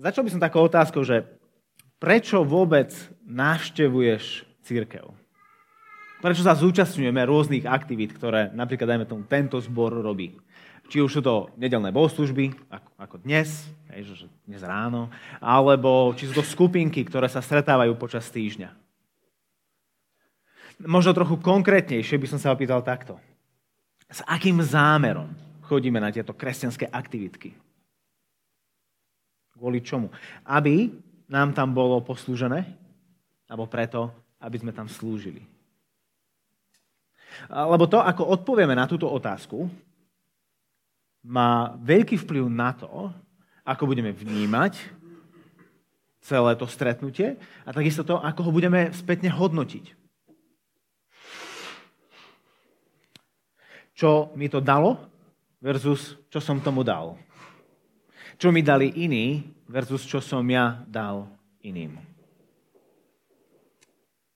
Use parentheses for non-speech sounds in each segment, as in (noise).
začal by som takou otázkou, že prečo vôbec navštevuješ církev? Prečo sa zúčastňujeme rôznych aktivít, ktoré napríklad, dajme tomu, tento zbor robí? Či už sú to nedelné bohoslužby, ako, ako dnes, hej, že dnes ráno, alebo či sú to skupinky, ktoré sa stretávajú počas týždňa. Možno trochu konkrétnejšie by som sa opýtal takto. S akým zámerom chodíme na tieto kresťanské aktivitky? Kvôli čomu? Aby nám tam bolo poslúžené? Alebo preto, aby sme tam slúžili? Lebo to, ako odpovieme na túto otázku, má veľký vplyv na to, ako budeme vnímať celé to stretnutie a takisto to, ako ho budeme spätne hodnotiť. Čo mi to dalo versus čo som tomu dal. Čo mi dali iní versus čo som ja dal iným.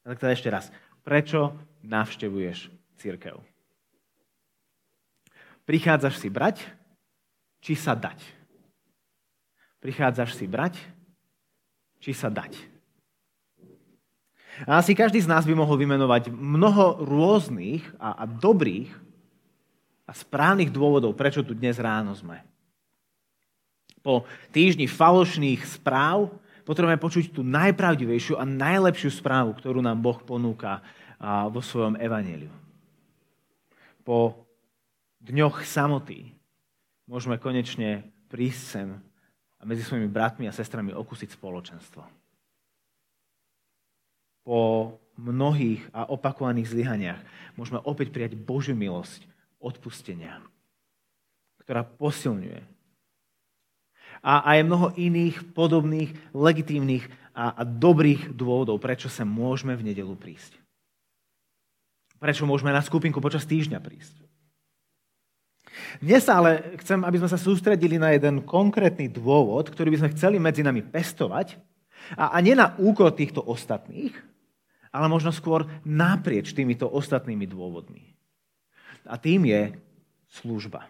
Tak teda ešte raz. Prečo navštevuješ církev? Prichádzaš si brať, či sa dať. Prichádzaš si brať, či sa dať. A asi každý z nás by mohol vymenovať mnoho rôznych a, a dobrých a správnych dôvodov, prečo tu dnes ráno sme. Po týždni falošných správ potrebujeme počuť tú najpravdivejšiu a najlepšiu správu, ktorú nám Boh ponúka vo svojom evaneliu. Po dňoch samoty môžeme konečne prísť sem a medzi svojimi bratmi a sestrami okúsiť spoločenstvo. Po mnohých a opakovaných zlyhaniach môžeme opäť prijať Božiu milosť, odpustenia, ktorá posilňuje. A, a je mnoho iných podobných, legitímnych a, a dobrých dôvodov, prečo sa môžeme v nedelu prísť. Prečo môžeme na skupinku počas týždňa prísť. Dnes ale chcem, aby sme sa sústredili na jeden konkrétny dôvod, ktorý by sme chceli medzi nami pestovať a, a nie na úkor týchto ostatných, ale možno skôr naprieč týmito ostatnými dôvodmi. A tým je služba.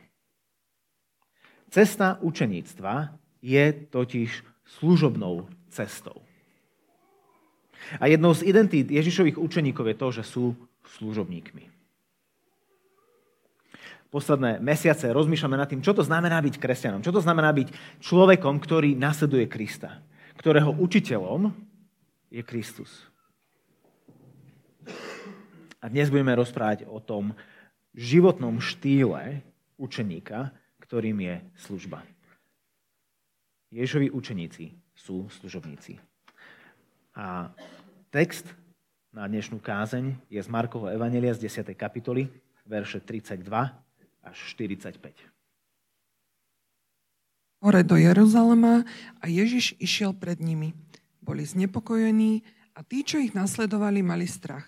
Cesta učeníctva je totiž služobnou cestou. A jednou z identít Ježišových učeníkov je to, že sú služobníkmi posledné mesiace rozmýšľame nad tým, čo to znamená byť kresťanom, čo to znamená byť človekom, ktorý nasleduje Krista, ktorého učiteľom je Kristus. A dnes budeme rozprávať o tom životnom štýle učeníka, ktorým je služba. Ježovi učeníci sú služobníci. A text na dnešnú kázeň je z Markovho Evangelia z 10. kapitoly, verše 32 až 45. Hore do Jeruzalema a Ježiš išiel pred nimi. Boli znepokojení a tí, čo ich nasledovali, mali strach.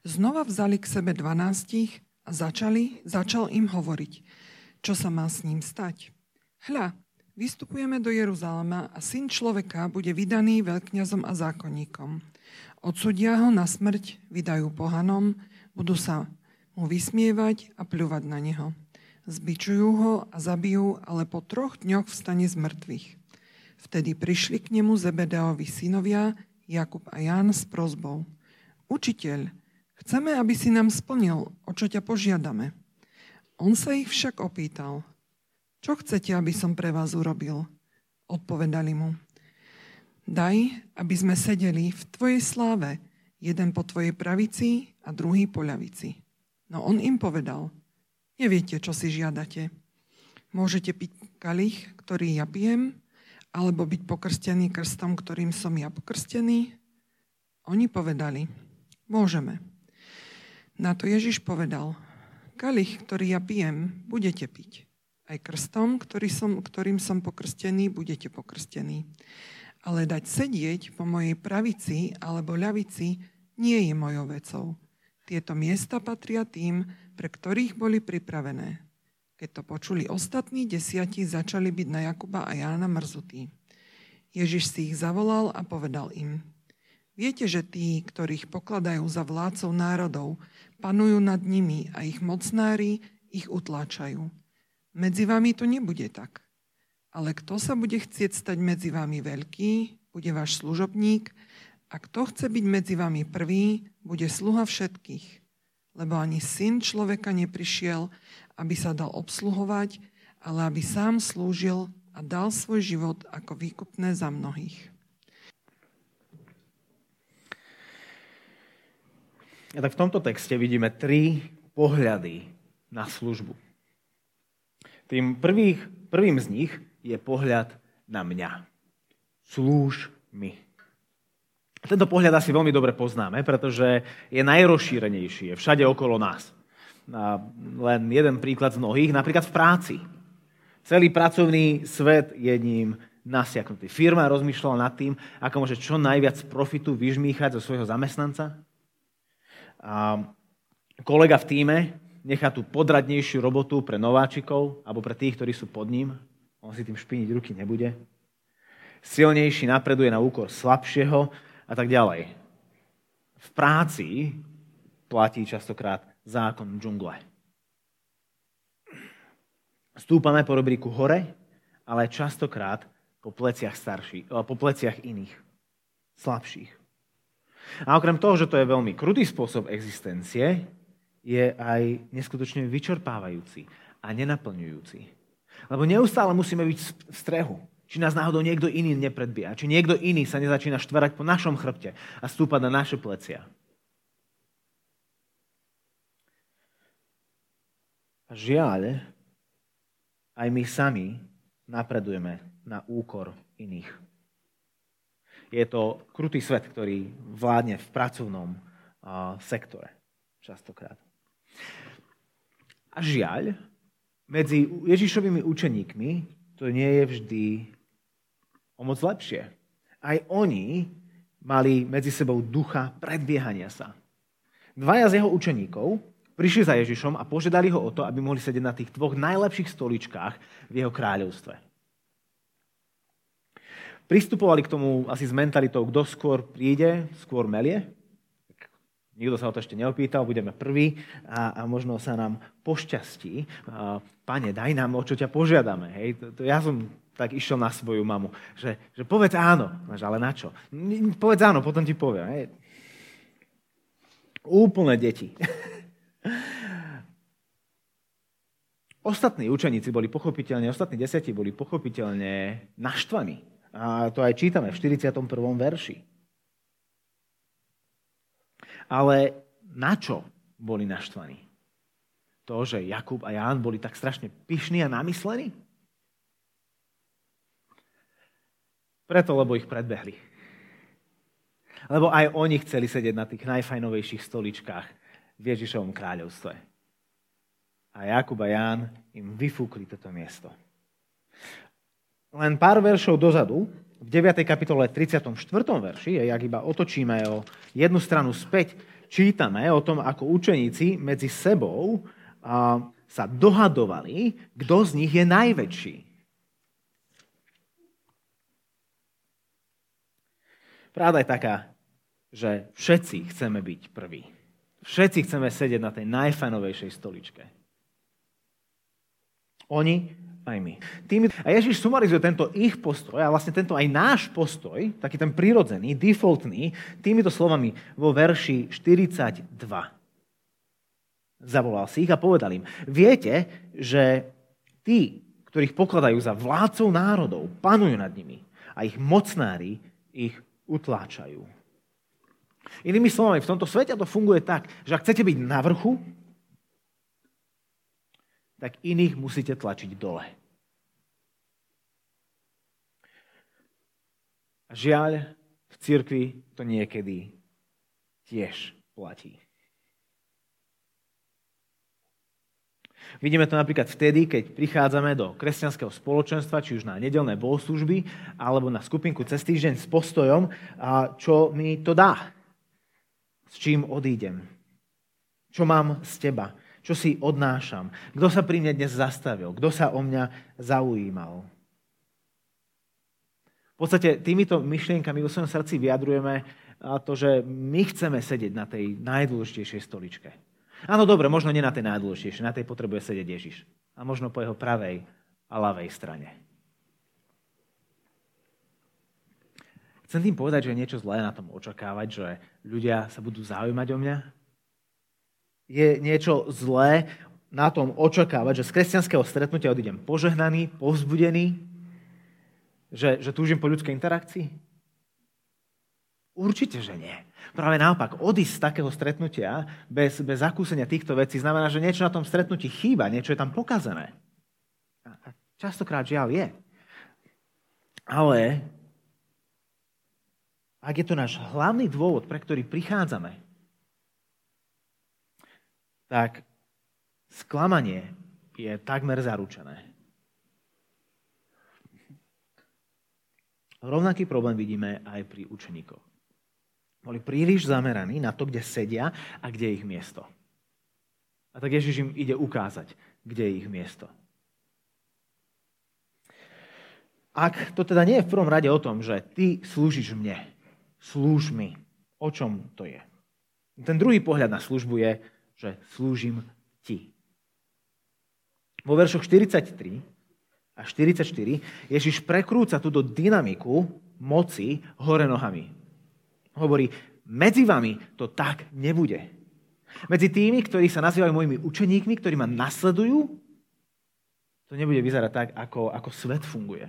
Znova vzali k sebe dvanástich a začali, začal im hovoriť, čo sa má s ním stať. Hľa, vystupujeme do Jeruzalema a syn človeka bude vydaný veľkňazom a zákonníkom. Odsudia ho na smrť, vydajú pohanom, budú sa mu vysmievať a pľúvať na neho. Zbičujú ho a zabijú, ale po troch dňoch vstane z mŕtvych. Vtedy prišli k nemu Zebedeovi synovia, Jakub a Ján s prozbou. Učiteľ, chceme, aby si nám splnil, o čo ťa požiadame. On sa ich však opýtal. Čo chcete, aby som pre vás urobil? Odpovedali mu. Daj, aby sme sedeli v tvojej sláve, jeden po tvojej pravici a druhý po ľavici. No on im povedal, neviete, čo si žiadate. Môžete piť kalich, ktorý ja pijem, alebo byť pokrstený krstom, ktorým som ja pokrstený? Oni povedali, môžeme. Na to Ježiš povedal, kalich, ktorý ja pijem, budete piť. Aj krstom, ktorý som, ktorým som pokrstený, budete pokrstení. Ale dať sedieť po mojej pravici alebo ľavici nie je mojou vecou tieto miesta patria tým, pre ktorých boli pripravené. Keď to počuli ostatní, desiatí začali byť na Jakuba a Jána mrzutí. Ježiš si ich zavolal a povedal im, Viete, že tí, ktorých pokladajú za vládcov národov, panujú nad nimi a ich mocnári ich utláčajú. Medzi vami to nebude tak. Ale kto sa bude chcieť stať medzi vami veľký, bude váš služobník, a kto chce byť medzi vami prvý, bude sluha všetkých. Lebo ani syn človeka neprišiel, aby sa dal obsluhovať, ale aby sám slúžil a dal svoj život ako výkupné za mnohých. A tak v tomto texte vidíme tri pohľady na službu. Tým prvých, prvým z nich je pohľad na mňa. Slúž mi. Tento pohľad asi veľmi dobre poznáme, pretože je najrozšírenejší, je všade okolo nás. A len jeden príklad z mnohých, napríklad v práci. Celý pracovný svet je ním nasiaknutý. Firma rozmýšľala nad tým, ako môže čo najviac profitu vyžmýchať zo svojho zamestnanca. A kolega v týme nechá tú podradnejšiu robotu pre nováčikov alebo pre tých, ktorí sú pod ním. On si tým špiniť ruky nebude. Silnejší napreduje na úkor slabšieho a tak ďalej. V práci platí častokrát zákon džungle. Stúpame po rubriku hore, ale častokrát po pleciach, starší, po pleciach iných, slabších. A okrem toho, že to je veľmi krutý spôsob existencie, je aj neskutočne vyčerpávajúci a nenaplňujúci. Lebo neustále musíme byť v strehu. Či nás náhodou niekto iný nepredbieha. Či niekto iný sa nezačína štverať po našom chrbte a stúpať na naše plecia. A žiaľ, aj my sami napredujeme na úkor iných. Je to krutý svet, ktorý vládne v pracovnom sektore častokrát. A žiaľ, medzi Ježišovými učeníkmi to nie je vždy o moc lepšie. Aj oni mali medzi sebou ducha predbiehania sa. Dvaja z jeho učeníkov prišli za Ježišom a požiadali ho o to, aby mohli sedieť na tých dvoch najlepších stoličkách v jeho kráľovstve. Pristupovali k tomu asi s mentalitou, kto skôr príde, skôr melie, Nikto sa o to ešte neopýtal, budeme prví a, a možno sa nám pošťastí. Pane, daj nám, o čo ťa požiadame. Hej? To, to ja som tak išiel na svoju mamu, že, že povedz áno. Ale na čo? Povedz áno, potom ti poviem. Hej? Úplne deti. (laughs) Ostatní učeníci boli pochopiteľne, ostatní desiatí boli pochopiteľne naštvaní. A to aj čítame v 41. verši. Ale na čo boli naštvaní? To, že Jakub a Ján boli tak strašne pyšní a namyslení? Preto, lebo ich predbehli. Lebo aj oni chceli sedieť na tých najfajnovejších stoličkách v Ježišovom kráľovstve. A Jakub a Ján im vyfúkli toto miesto. Len pár veršov dozadu v 9. kapitole 34. verši, ak iba otočíme o jednu stranu späť, čítame o tom, ako učeníci medzi sebou sa dohadovali, kto z nich je najväčší. Pravda je taká, že všetci chceme byť prví. Všetci chceme sedieť na tej najfanovejšej stoličke. Oni aj my. Tými, a Ježiš sumarizuje tento ich postoj a vlastne tento aj náš postoj, taký ten prirodzený, defaultný, týmito slovami vo verši 42. Zavolal si ich a povedal im, viete, že tí, ktorých pokladajú za vládcov národov, panujú nad nimi a ich mocnári ich utláčajú. Inými slovami, v tomto svete to funguje tak, že ak chcete byť na vrchu, tak iných musíte tlačiť dole. A žiaľ, v cirkvi to niekedy tiež platí. Vidíme to napríklad vtedy, keď prichádzame do kresťanského spoločenstva, či už na nedelné bohoslužby, alebo na skupinku cez týždeň s postojom, a čo mi to dá. S čím odídem. Čo mám z teba. Čo si odnášam? Kto sa pri mne dnes zastavil? Kto sa o mňa zaujímal? V podstate týmito myšlienkami vo svojom srdci vyjadrujeme to, že my chceme sedieť na tej najdôležitejšej stoličke. Áno, dobre, možno nie na tej najdôležitejšej, na tej potrebuje sedieť Ježiš. A možno po jeho pravej a ľavej strane. Chcem tým povedať, že je niečo zlé na tom očakávať, že ľudia sa budú zaujímať o mňa. Je niečo zlé na tom očakávať, že z kresťanského stretnutia odídem požehnaný, povzbudený, že, že túžim po ľudskej interakcii? Určite, že nie. Práve naopak, odísť z takého stretnutia bez, bez zakúsenia týchto vecí znamená, že niečo na tom stretnutí chýba, niečo je tam pokazené. A častokrát žiaľ je. Ale ak je to náš hlavný dôvod, pre ktorý prichádzame, tak sklamanie je takmer zaručené. Rovnaký problém vidíme aj pri učeníkoch. Boli príliš zameraní na to, kde sedia a kde je ich miesto. A tak Ježiš im ide ukázať, kde je ich miesto. Ak to teda nie je v prvom rade o tom, že ty slúžiš mne, slúž mi, o čom to je? Ten druhý pohľad na službu je, že slúžim ti. Vo veršoch 43 a 44 Ježiš prekrúca túto dynamiku moci hore nohami. Hovorí, medzi vami to tak nebude. Medzi tými, ktorí sa nazývajú mojimi učeníkmi, ktorí ma nasledujú, to nebude vyzerať tak, ako, ako svet funguje.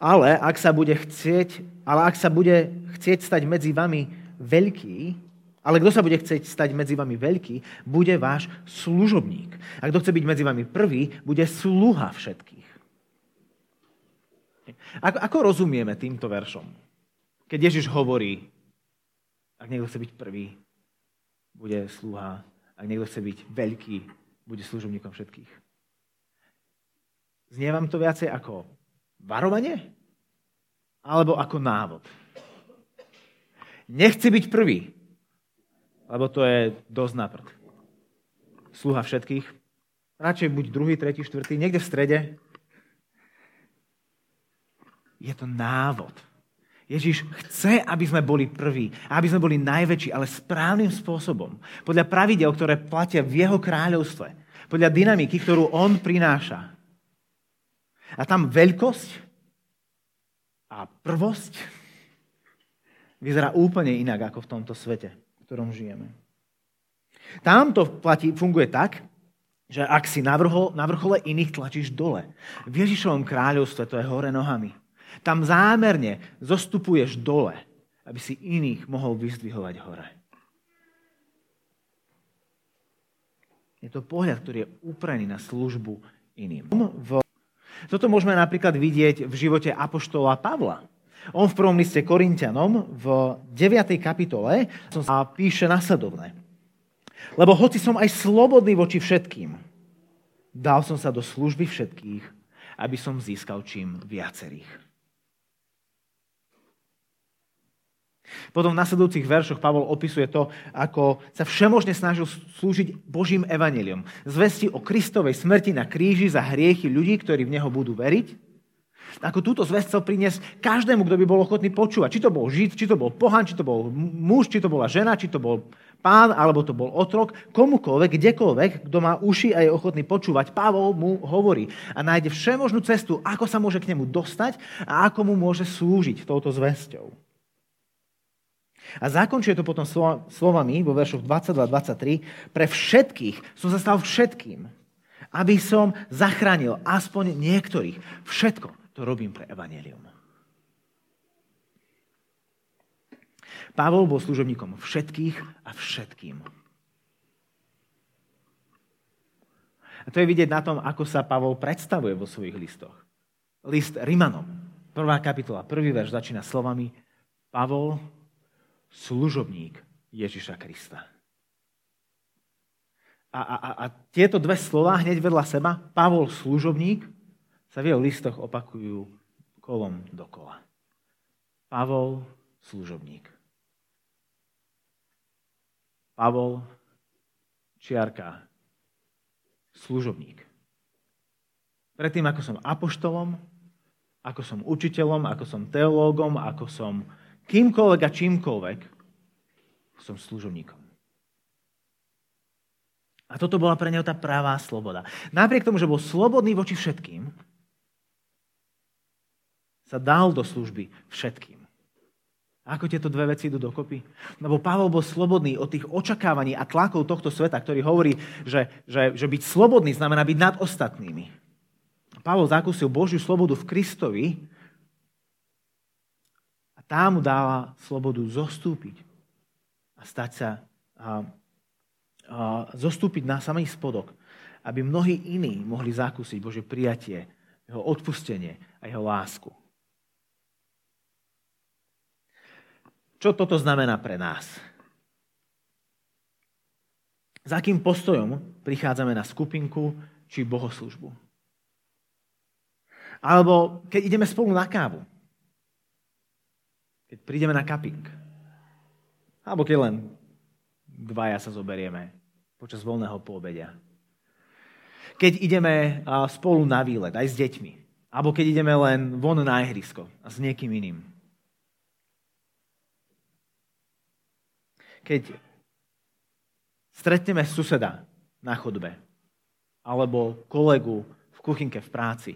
Ale ak sa bude chcieť, ale ak sa bude chcieť stať medzi vami veľký, ale kto sa bude chcieť stať medzi vami veľký, bude váš služobník. A kto chce byť medzi vami prvý, bude sluha všetkých. Ako, ako rozumieme týmto veršom? Keď Ježiš hovorí, ak niekto chce byť prvý, bude sluha. Ak niekto chce byť veľký, bude služobníkom všetkých. Znie vám to viacej ako varovanie? Alebo ako návod? Nechci byť prvý, lebo to je dosť na prd. Sluha všetkých. Radšej buď druhý, tretí, štvrtý, niekde v strede. Je to návod. Ježiš chce, aby sme boli prví, aby sme boli najväčší, ale správnym spôsobom. Podľa pravidel, ktoré platia v jeho kráľovstve. Podľa dynamiky, ktorú on prináša. A tam veľkosť a prvosť vyzerá úplne inak ako v tomto svete ktorom žijeme. Tam to platí, funguje tak, že ak si na, vrchol, na vrchole iných tlačíš dole. V Ježišovom kráľovstve to je hore nohami. Tam zámerne zostupuješ dole, aby si iných mohol vyzdvihovať hore. Je to pohľad, ktorý je uprený na službu iným. Toto môžeme napríklad vidieť v živote Apoštola Pavla. On v prvom liste Korintianom v 9. kapitole sa píše nasledovné. Lebo hoci som aj slobodný voči všetkým, dal som sa do služby všetkých, aby som získal čím viacerých. Potom v nasledujúcich veršoch Pavol opisuje to, ako sa všemožne snažil slúžiť Božím evaneliom. Zvesti o Kristovej smrti na kríži za hriechy ľudí, ktorí v Neho budú veriť ako túto zväzť chcel priniesť každému, kto by bol ochotný počúvať. Či to bol žid, či to bol pohan, či to bol muž, či to bola žena, či to bol pán, alebo to bol otrok, komukoľvek, kdekoľvek, kto má uši a je ochotný počúvať, Pavol mu hovorí a nájde všemožnú cestu, ako sa môže k nemu dostať a ako mu môže slúžiť touto zväzťou. A zakončuje to potom slovami vo veršoch 22-23. Pre všetkých som sa stal všetkým, aby som zachránil aspoň niektorých. Všetko to robím pre evanelium. Pavol bol služobníkom všetkých a všetkým. A to je vidieť na tom, ako sa Pavol predstavuje vo svojich listoch. List Rimanom, prvá kapitola, prvý verš začína slovami Pavol, služobník Ježiša Krista. A, a, a tieto dve slova hneď vedľa seba, Pavol služobník, sa v jeho listoch opakujú kolom dokola. Pavol, služobník. Pavol, čiarka, služobník. Predtým, ako som apoštolom, ako som učiteľom, ako som teológom, ako som kýmkoľvek a čímkoľvek, som služobníkom. A toto bola pre neho tá pravá sloboda. Napriek tomu, že bol slobodný voči všetkým, sa dal do služby všetkým. Ako tieto dve veci idú dokopy? Lebo Pavol bol slobodný od tých očakávaní a tlakov tohto sveta, ktorý hovorí, že, že, že byť slobodný znamená byť nad ostatnými. Pavol zakúsil Božiu slobodu v Kristovi a tá mu dáva slobodu zostúpiť a stať sa, a, a, zostúpiť na samý spodok, aby mnohí iní mohli zakúsiť Bože prijatie, jeho odpustenie a jeho lásku. Čo toto znamená pre nás? S akým postojom prichádzame na skupinku či bohoslužbu? Alebo keď ideme spolu na kávu. Keď prídeme na kaping. Alebo keď len dvaja sa zoberieme počas voľného poobedia. Keď ideme spolu na výlet, aj s deťmi. Alebo keď ideme len von na ihrisko a s niekým iným. Keď stretneme suseda na chodbe alebo kolegu v kuchynke v práci,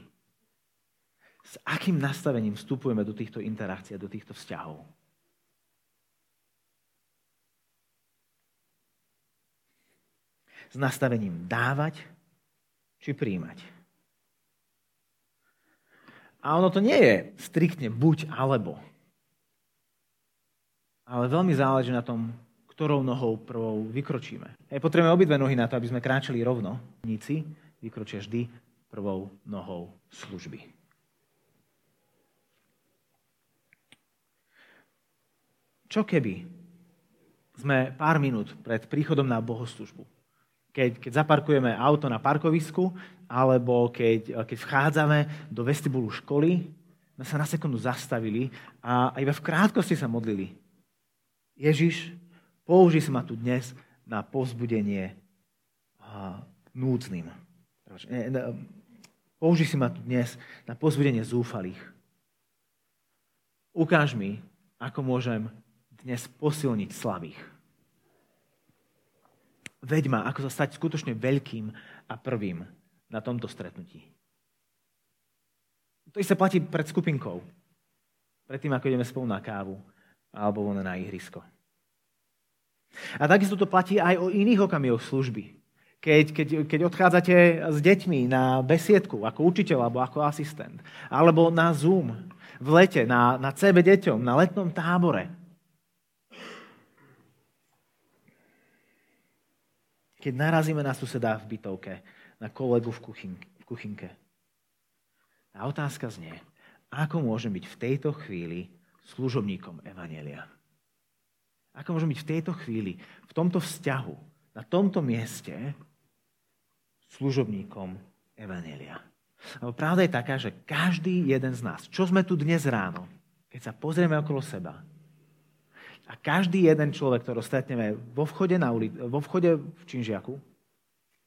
s akým nastavením vstupujeme do týchto interakcií do týchto vzťahov? S nastavením dávať či príjmať. A ono to nie je striktne buď alebo. Ale veľmi záleží na tom, ktorou nohou prvou vykročíme. Hej, potrebujeme obidve nohy na to, aby sme kráčali rovno. Níci vykročia vždy prvou nohou služby. Čo keby sme pár minút pred príchodom na bohoslužbu, keď, keď zaparkujeme auto na parkovisku, alebo keď, keď vchádzame do vestibulu školy, sme sa na sekundu zastavili a iba v krátkosti sa modlili. Ježiš, Použij si ma tu dnes na povzbudenie núdznym. Použij si ma tu dnes na povzbudenie zúfalých. Ukáž mi, ako môžem dnes posilniť slabých. Veď ma, ako sa stať skutočne veľkým a prvým na tomto stretnutí. To isté platí pred skupinkou. Predtým, ako ideme spolu na kávu alebo na ihrisko. A takisto to platí aj o iných okamihoch služby. Keď, keď, keď odchádzate s deťmi na besiedku ako učiteľ alebo ako asistent, alebo na Zoom v lete, na, na CB deťom, na letnom tábore. Keď narazíme na suseda v bytovke, na kolegu v, kuchynke, v kuchynke. A otázka znie, ako môžem byť v tejto chvíli služobníkom Evanelia? Ako môžem byť v tejto chvíli, v tomto vzťahu, na tomto mieste služobníkom Evanelia. Lebo pravda je taká, že každý jeden z nás, čo sme tu dnes ráno, keď sa pozrieme okolo seba, a každý jeden človek, ktorý stretneme vo vchode, na uli- vo vchode v Činžiaku,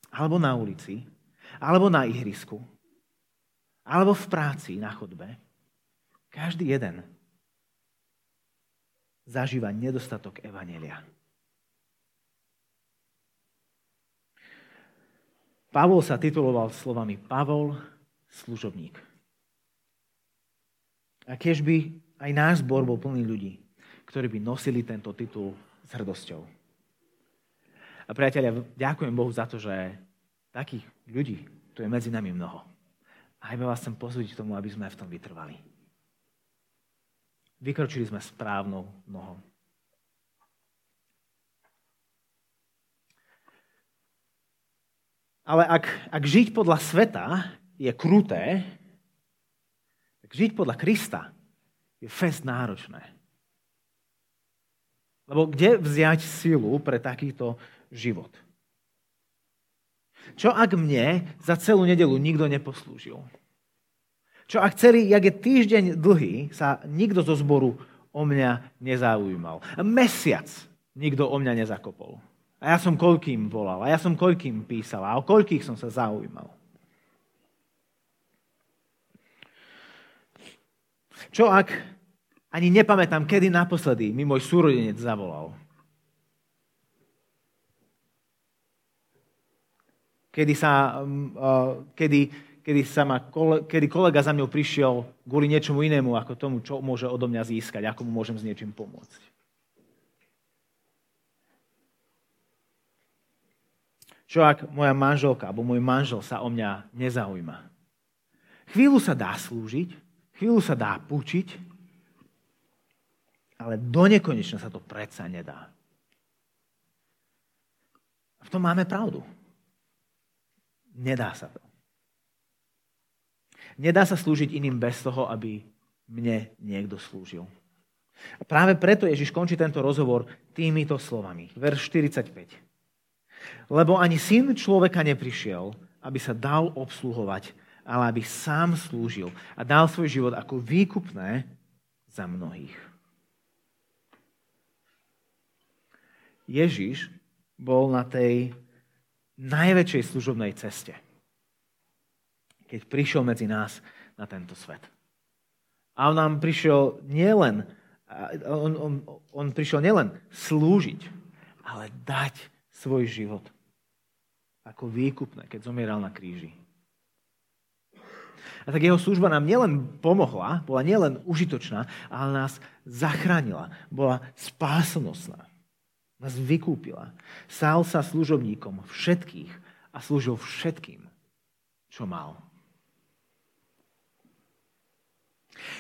alebo na ulici, alebo na ihrisku, alebo v práci, na chodbe, každý jeden zažíva nedostatok evanelia. Pavol sa tituloval slovami Pavol, služobník. A keď by aj náš zbor bol plný ľudí, ktorí by nosili tento titul s hrdosťou. A priatelia, ďakujem Bohu za to, že takých ľudí tu je medzi nami mnoho. A aj vás chcem pozvať k tomu, aby sme v tom vytrvali. Vykročili sme správnou nohou. Ale ak, ak žiť podľa sveta je kruté, tak žiť podľa Krista je fest náročné. Lebo kde vziať silu pre takýto život? Čo ak mne za celú nedelu nikto neposlúžil? Čo ak celý, jak je týždeň dlhý, sa nikto zo zboru o mňa nezaujímal. Mesiac nikto o mňa nezakopol. A ja som koľkým volal, a ja som koľkým písal, a o koľkých som sa zaujímal. Čo ak ani nepamätám, kedy naposledy mi môj súrodenec zavolal? Kedy sa, mm, kedy, kedy, sa ma, kedy kolega za mňou prišiel kvôli niečomu inému, ako tomu, čo môže odo mňa získať, ako mu môžem s niečím pomôcť. Čo ak moja manželka alebo môj manžel sa o mňa nezaujíma? Chvíľu sa dá slúžiť, chvíľu sa dá pučiť, ale do nekonečna sa to predsa nedá. V tom máme pravdu. Nedá sa to. Nedá sa slúžiť iným bez toho, aby mne niekto slúžil. A práve preto Ježiš končí tento rozhovor týmito slovami. Verš 45. Lebo ani syn človeka neprišiel, aby sa dal obsluhovať, ale aby sám slúžil a dal svoj život ako výkupné za mnohých. Ježiš bol na tej najväčšej služobnej ceste, keď prišiel medzi nás na tento svet. A on nám prišiel nielen, on, on, on prišiel nielen slúžiť, ale dať svoj život ako výkupné, keď zomieral na kríži. A tak jeho služba nám nielen pomohla, bola nielen užitočná, ale nás zachránila, bola spásonosná. Nás vykúpila. Stal sa služobníkom všetkých a slúžil všetkým, čo mal.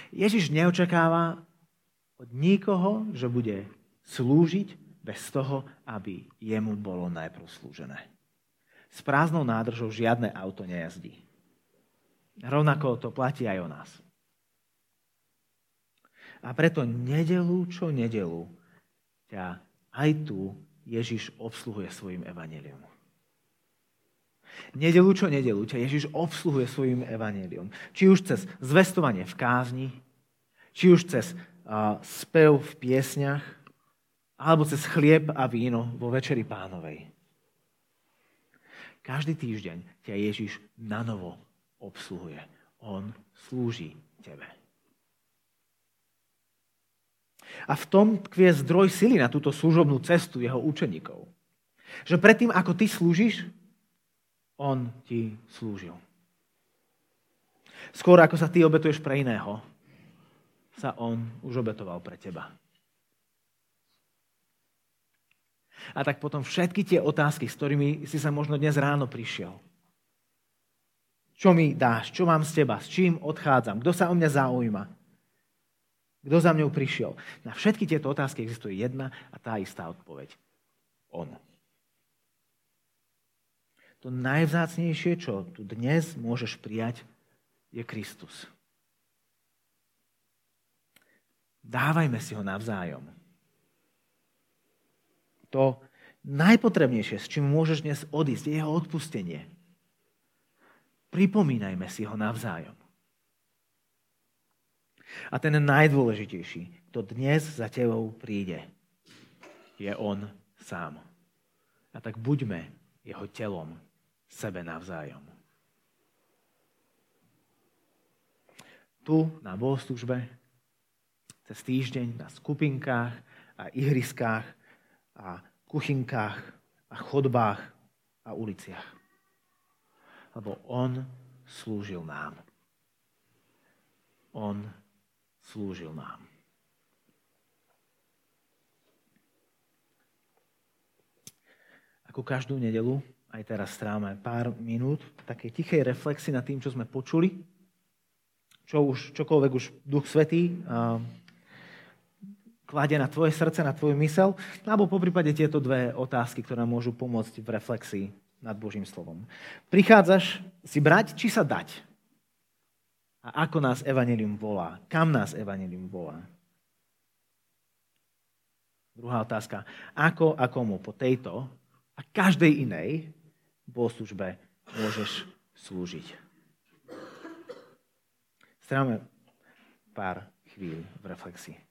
Ježiš neočakáva od nikoho, že bude slúžiť bez toho, aby jemu bolo najprv slúžené. S prázdnou nádržou žiadne auto nejazdí. Rovnako to platí aj o nás. A preto nedelu čo nedelu ťa aj tu Ježiš obsluhuje svojim evaneliom. Nedelu čo nedelu ťa Ježiš obsluhuje svojim evaneliom. Či už cez zvestovanie v kázni, či už cez uh, spev v piesňach, alebo cez chlieb a víno vo Večeri pánovej. Každý týždeň ťa Ježiš na novo obsluhuje. On slúži tebe. A v tom tkvie zdroj sily na túto služobnú cestu jeho učeníkov. Že predtým, ako ty slúžiš, on ti slúžil. Skôr ako sa ty obetuješ pre iného, sa on už obetoval pre teba. A tak potom všetky tie otázky, s ktorými si sa možno dnes ráno prišiel. Čo mi dáš? Čo mám z teba? S čím odchádzam? Kto sa o mňa zaujíma? Kto za mňou prišiel? Na všetky tieto otázky existuje jedna a tá istá odpoveď. On. To najvzácnejšie, čo tu dnes môžeš prijať, je Kristus. Dávajme si ho navzájom to najpotrebnejšie, s čím môžeš dnes odísť, je jeho odpustenie. Pripomínajme si ho navzájom. A ten najdôležitejší, kto dnes za tebou príde, je on sám. A tak buďme jeho telom sebe navzájom. Tu na bohoslužbe, cez týždeň na skupinkách a ihriskách a kuchynkách a chodbách a uliciach. Lebo on slúžil nám. On slúžil nám. Ako každú nedelu, aj teraz strávame pár minút takej tichej reflexy nad tým, čo sme počuli, čo už, čokoľvek už Duch Svetý kladie na tvoje srdce, na tvoju mysel, alebo po prípade tieto dve otázky, ktoré môžu pomôcť v reflexii nad Božím slovom. Prichádzaš si brať, či sa dať? A ako nás Evangelium volá? Kam nás Evangelium volá? Druhá otázka. Ako a komu po tejto a každej inej bohoslužbe môžeš slúžiť? Strávame pár chvíľ v reflexii.